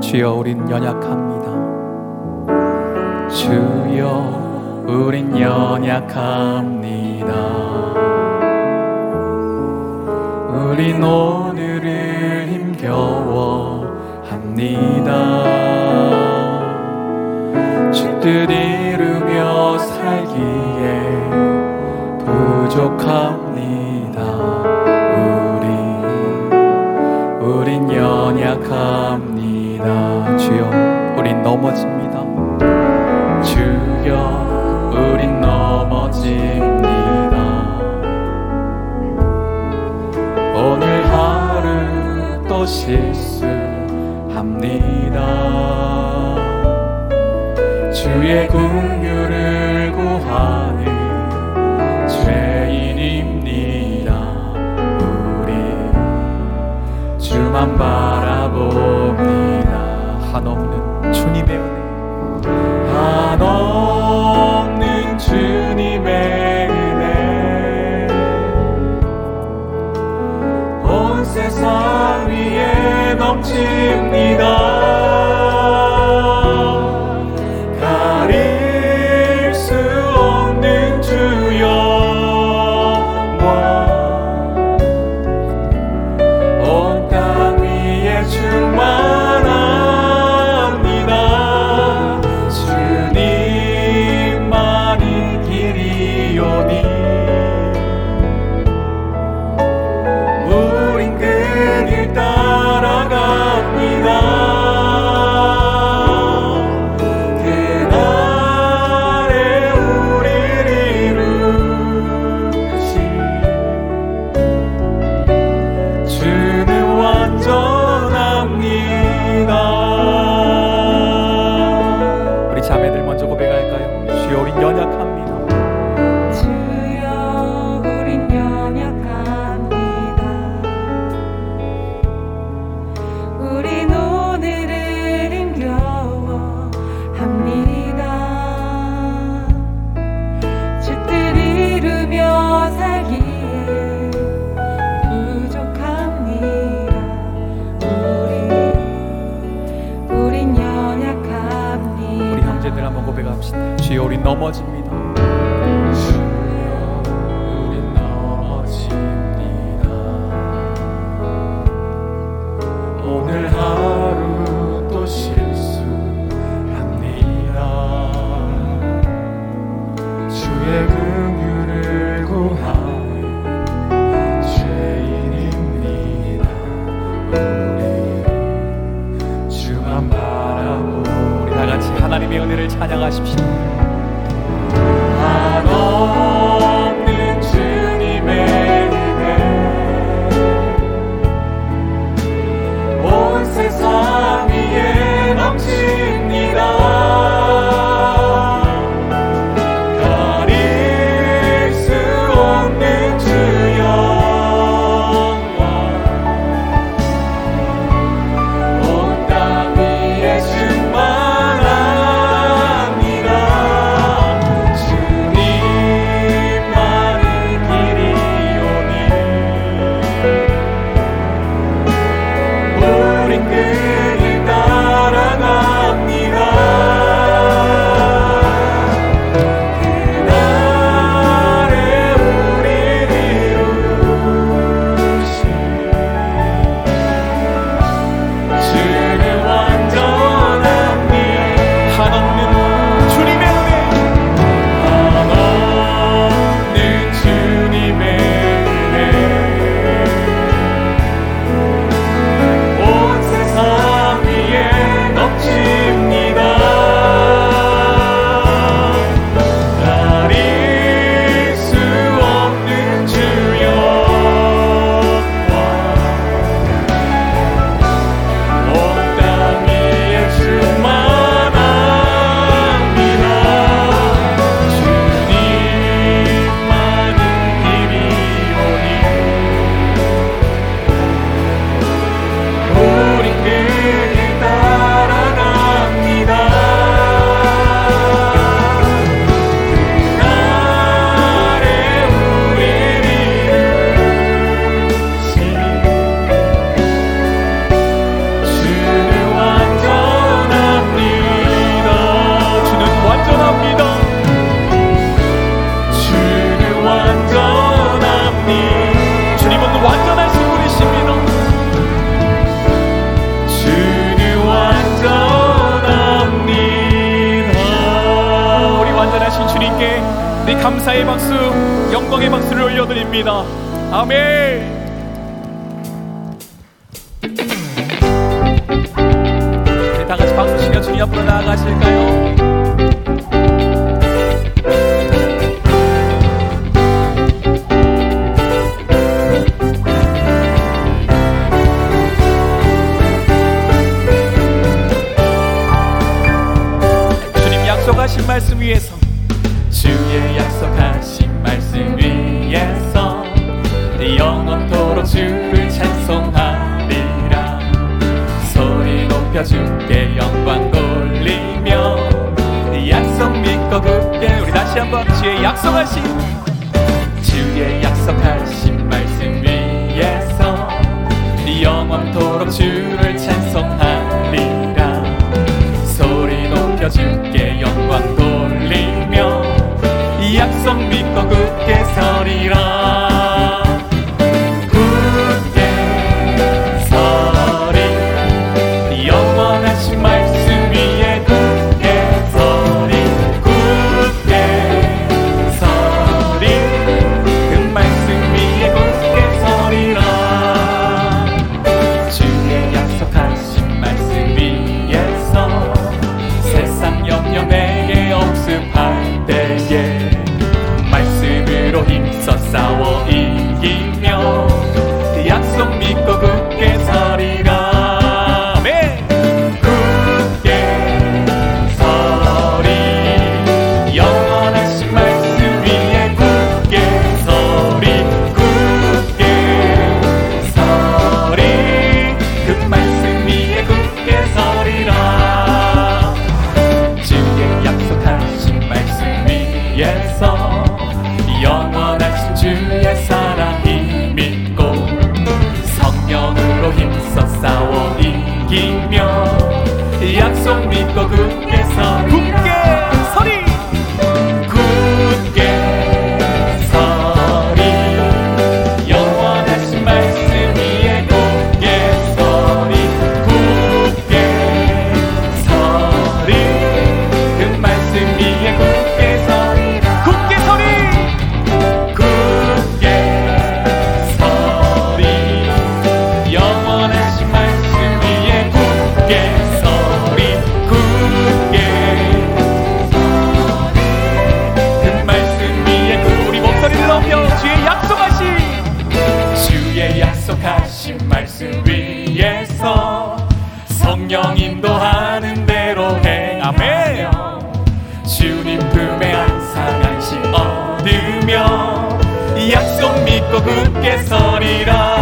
주여 우린 연약합니다. 주여 우린 연약합니다. 우린 오늘을 힘겨워합니다. 죽들 이루며 살기에 부족합니다. 우린 우린 연약합니다. 주여 우린 넘어집니다. 주여 우린 넘어집니다. 오늘 하루 또 실수합니다. 주의 긍휼을 구하는 죄인입니다. 우리 주만 바라보 한없는 주님의 고백합시다. 주여 우리 넘어집니다. 감사의 박수, 영광의 박수를 올려드립니다. 아멘. 다 같이 박수 치며 주님 앞으로 나아가실까요? 더 깊게 우리 다시 한번 주의 약속하신 주의 약속하신 말씀 위에서 영원토록 주 서로 힘써 싸워 이기며 약속 믿고 굳게 서 또 굳게 서리라.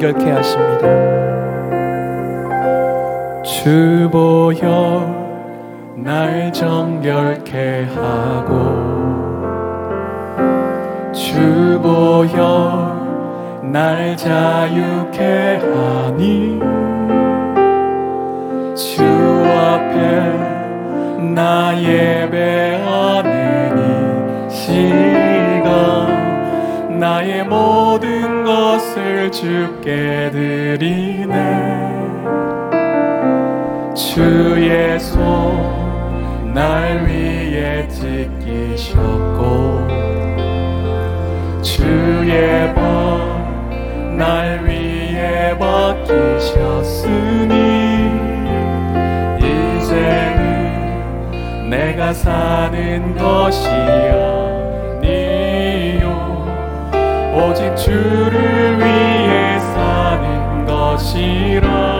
정결케 하십니다. 주 보여 날 정결케 하고 주 보여 날 자유케 하니 주 앞에 나 예배하는 이 시간 나의 모든 것을 주께 드리네. 주의 손 날 위에 지키셨고 주의 법 날 위에 벗기셨으니 이제는 내가 사는 것이 아니요 오직 주를 위해 사는 것이라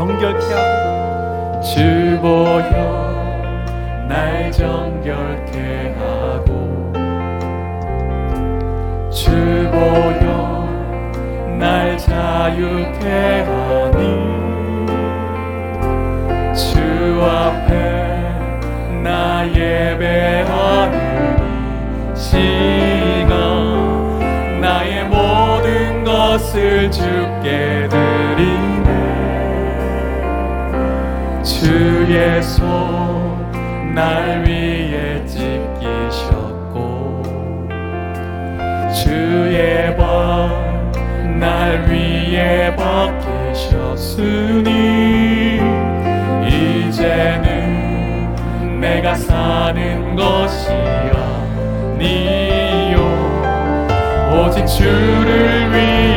정결케 하고 주 보여 날 정결케 하고 주 보여 날 자유케 하니 주 앞에 나 예배하는 이 시간 나의 모든 것을 주께 드 손 날 위에 지키셨고 주의 법날 위에 벗기셨으니 이제는 내가 사는 것이 아니요. 오직 주를 위해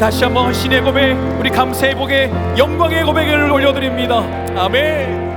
다시 한번 신의 고백 우리 감사의 복에 영광의 고백을 올려드립니다. 아멘